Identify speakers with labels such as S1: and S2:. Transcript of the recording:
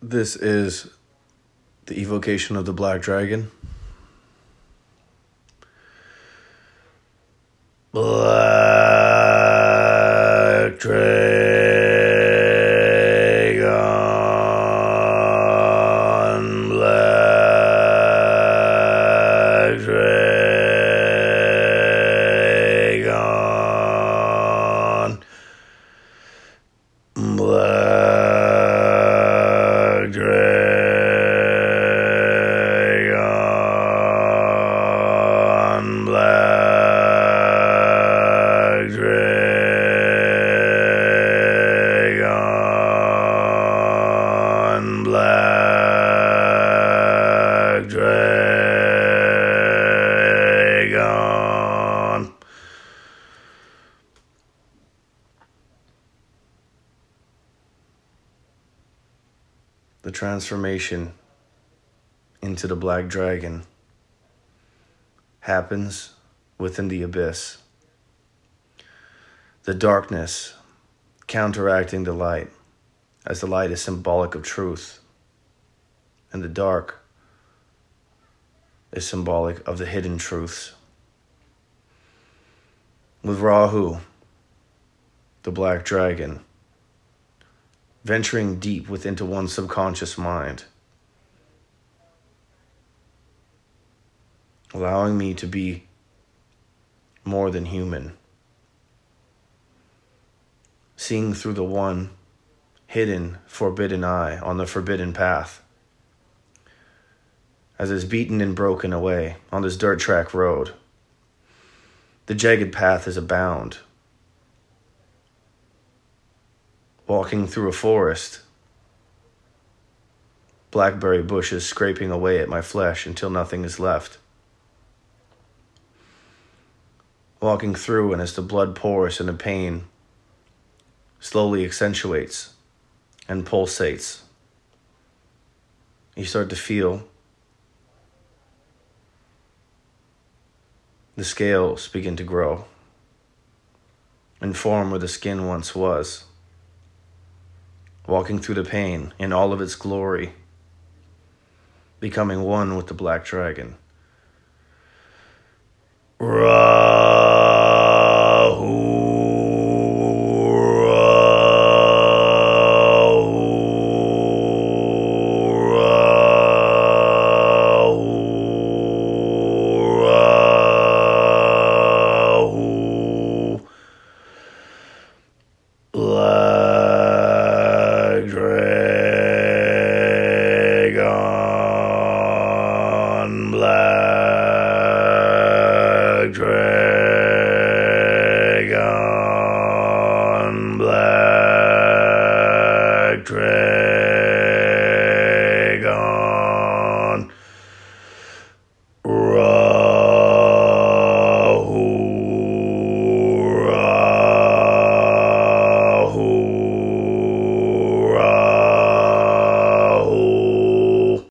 S1: This is the evocation of the Black Dragon. Black Dragon, Black Dragon. The transformation into the Black Dragon happens within the abyss. The darkness counteracting the light, as the light is symbolic of truth, and the dark is symbolic of the hidden truths. With Rahu, the Black Dragon, venturing deep within to one's subconscious mind, allowing me to be more than human, seeing through the one hidden, forbidden eye on the forbidden path. As is beaten and broken away on this dirt track road, the jagged path is abound. Walking through a forest, blackberry bushes scraping away at my flesh until nothing is left. Walking through, and as the blood pours and the pain slowly accentuates and pulsates, you start to feel the scales begin to grow and form where the skin once was. Walking through the pain in all of its glory, becoming one with the black dragon. Dragon.